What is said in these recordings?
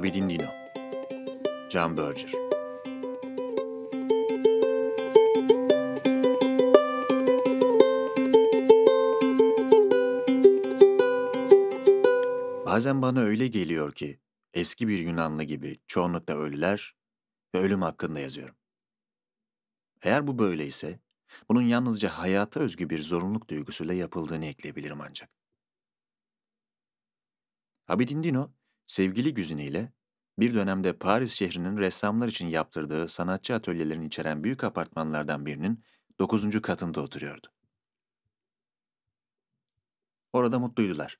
Abidin Dino John Berger Bazen bana öyle geliyor ki eski bir Yunanlı gibi çoğunlukla ölüler ve ölüm hakkında yazıyorum. Eğer bu böyleyse bunun yalnızca hayata özgü bir zorunluluk duygusuyla yapıldığını ekleyebilirim ancak. Abidin Dino, sevgili güziniyle bir dönemde Paris şehrinin ressamlar için yaptırdığı sanatçı atölyelerini içeren büyük apartmanlardan birinin 9. katında oturuyordu. Orada mutluydular.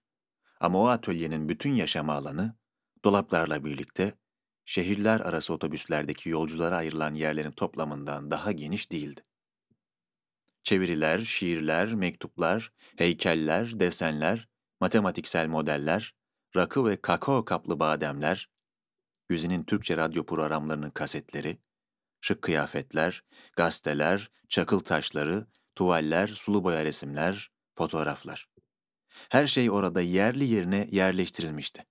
Ama o atölyenin bütün yaşam alanı, dolaplarla birlikte şehirler arası otobüslerdeki yolculara ayrılan yerlerin toplamından daha geniş değildi. Çeviriler, şiirler, mektuplar, heykeller, desenler, matematiksel modeller, rakı ve kakao kaplı bademler, Güzin'in Türkçe radyo programlarının kasetleri, şık kıyafetler, gazeteler, çakıl taşları, tuvaller, sulu boya resimler, fotoğraflar. Her şey orada yerli yerine yerleştirilmişti.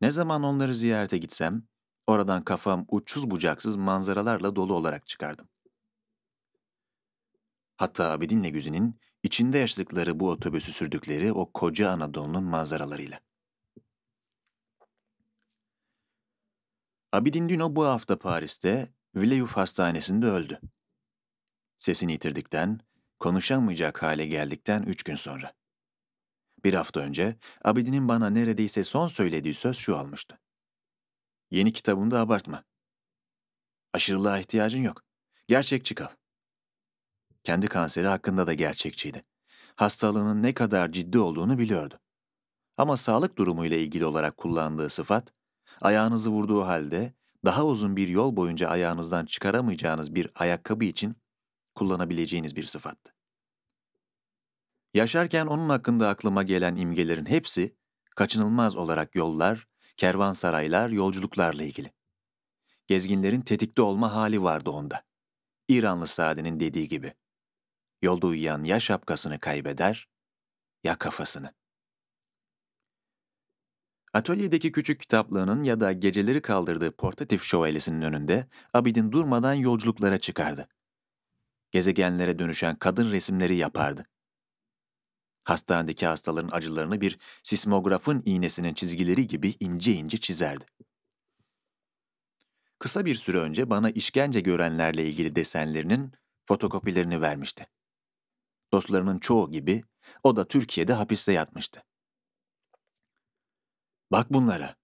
Ne zaman onları ziyarete gitsem, oradan kafam uçsuz bucaksız manzaralarla dolu olarak çıkardım. Hatta Abidin'le Güzin'in içinde yaşadıkları bu otobüsü sürdükleri o koca Anadolu'nun manzaralarıyla. Abidin Dino bu hafta Paris'te Villejuif Hastanesi'nde öldü. Sesini yitirdikten, konuşamayacak hale geldikten üç gün sonra. Bir hafta önce Abidin'in bana neredeyse son söylediği söz şu olmuştu. Yeni kitabımda abartma. Aşırılığa ihtiyacın yok. Gerçekçi kal. Kendi kanseri hakkında da gerçekçiydi. Hastalığının ne kadar ciddi olduğunu biliyordu. Ama sağlık durumuyla ilgili olarak kullandığı sıfat, ayağınızı vurduğu halde daha uzun bir yol boyunca ayağınızdan çıkaramayacağınız bir ayakkabı için kullanabileceğiniz bir sıfattı. Yaşarken onun hakkında aklıma gelen imgelerin hepsi kaçınılmaz olarak yollar, kervansaraylar, yolculuklarla ilgili. Gezginlerin tetikte olma hali vardı onda. İranlı Saadi'nin dediği gibi. Yolda uyuyan ya şapkasını kaybeder ya kafasını. Atölyedeki küçük kitaplığının ya da geceleri kaldırdığı portatif şövalyesinin önünde Abidin durmadan yolculuklara çıkardı. Gezegenlere dönüşen kadın resimleri yapardı. Hastanedeki hastaların acılarını bir sismografın iğnesinin çizgileri gibi ince ince çizerdi. Kısa bir süre önce bana işkence görenlerle ilgili desenlerinin fotokopilerini vermişti. Dostlarının çoğu gibi o da Türkiye'de hapiste yatmıştı. Bak bunlara,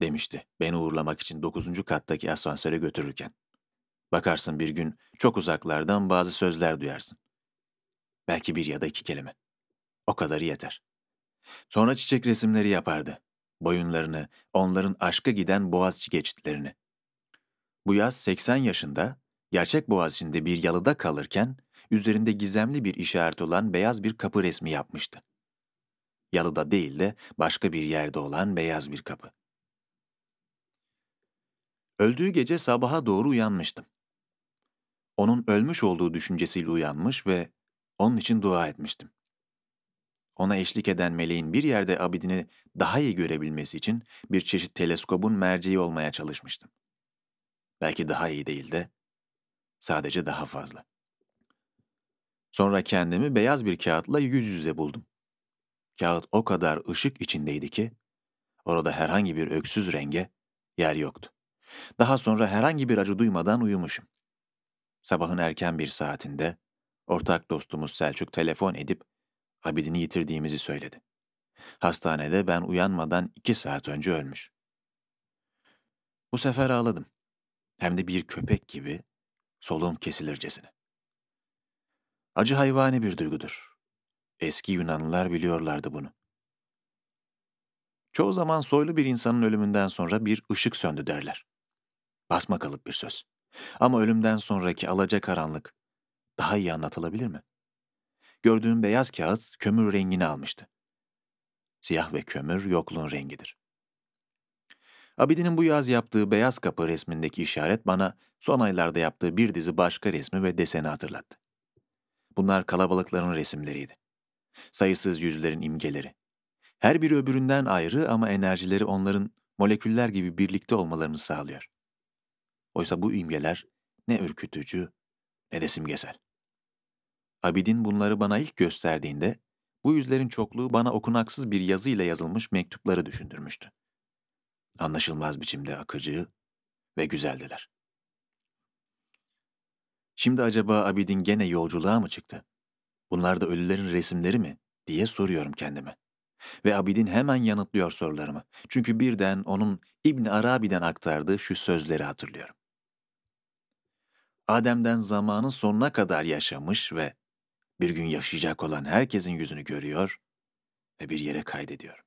demişti beni uğurlamak için dokuzuncu kattaki asansöre götürürken. Bakarsın bir gün çok uzaklardan bazı sözler duyarsın. Belki bir ya da iki kelime. O kadarı yeter. Sonra çiçek resimleri yapardı. Boyunlarını, onların aşka giden boğazçı geçitlerini. Bu yaz 80 yaşında, gerçek boğaz içinde bir yalıda kalırken, üzerinde gizemli bir işaret olan beyaz bir kapı resmi yapmıştı. Yalıda değil de başka bir yerde olan beyaz bir kapı. Öldüğü gece sabaha doğru uyanmıştım. Onun ölmüş olduğu düşüncesiyle uyanmış ve onun için dua etmiştim. Ona eşlik eden meleğin bir yerde abidini daha iyi görebilmesi için bir çeşit teleskobun merceği olmaya çalışmıştım. Belki daha iyi değil de sadece daha fazla. Sonra kendimi beyaz bir kağıtla yüz yüze buldum. Kağıt o kadar ışık içindeydi ki orada herhangi bir öksüz renge yer yoktu. Daha sonra herhangi bir acı duymadan uyumuşum. Sabahın erken bir saatinde ortak dostumuz Selçuk telefon edip Abidin'i yitirdiğimizi söyledi. Hastanede ben uyanmadan iki saat önce ölmüş. Bu sefer ağladım. Hem de bir köpek gibi soluğum kesilircesine. Acı hayvani bir duygudur. Eski Yunanlılar biliyorlardı bunu. Çoğu zaman soylu bir insanın ölümünden sonra bir ışık söndü derler. Basma kalıp bir söz. Ama ölümden sonraki alacakaranlık daha iyi anlatılabilir mi? Gördüğüm beyaz kağıt kömür rengini almıştı. Siyah ve kömür yokluğun rengidir. Abidin'in bu yaz yaptığı beyaz kapı resmindeki işaret bana son aylarda yaptığı bir dizi başka resmi ve deseni hatırlattı. Bunlar kalabalıkların resimleriydi. Sayısız yüzlerin imgeleri. Her biri öbüründen ayrı ama enerjileri onların moleküller gibi birlikte olmalarını sağlıyor. Oysa bu imgeler ne ürkütücü ne de simgesel. Abidin bunları bana ilk gösterdiğinde bu yüzlerin çokluğu bana okunaksız bir yazıyla yazılmış mektupları düşündürmüştü. Anlaşılmaz biçimde akıcı ve güzeldiler. Şimdi acaba Abidin gene yolculuğa mı çıktı? Bunlar da ölülerin resimleri mi? diye soruyorum kendime. Ve Abidin hemen yanıtlıyor sorularımı. Çünkü birden onun İbn Arabi'den aktardığı şu sözleri hatırlıyorum. Adem'den zamanın sonuna kadar yaşamış ve bir gün yaşayacak olan herkesin yüzünü görüyor ve bir yere kaydediyor.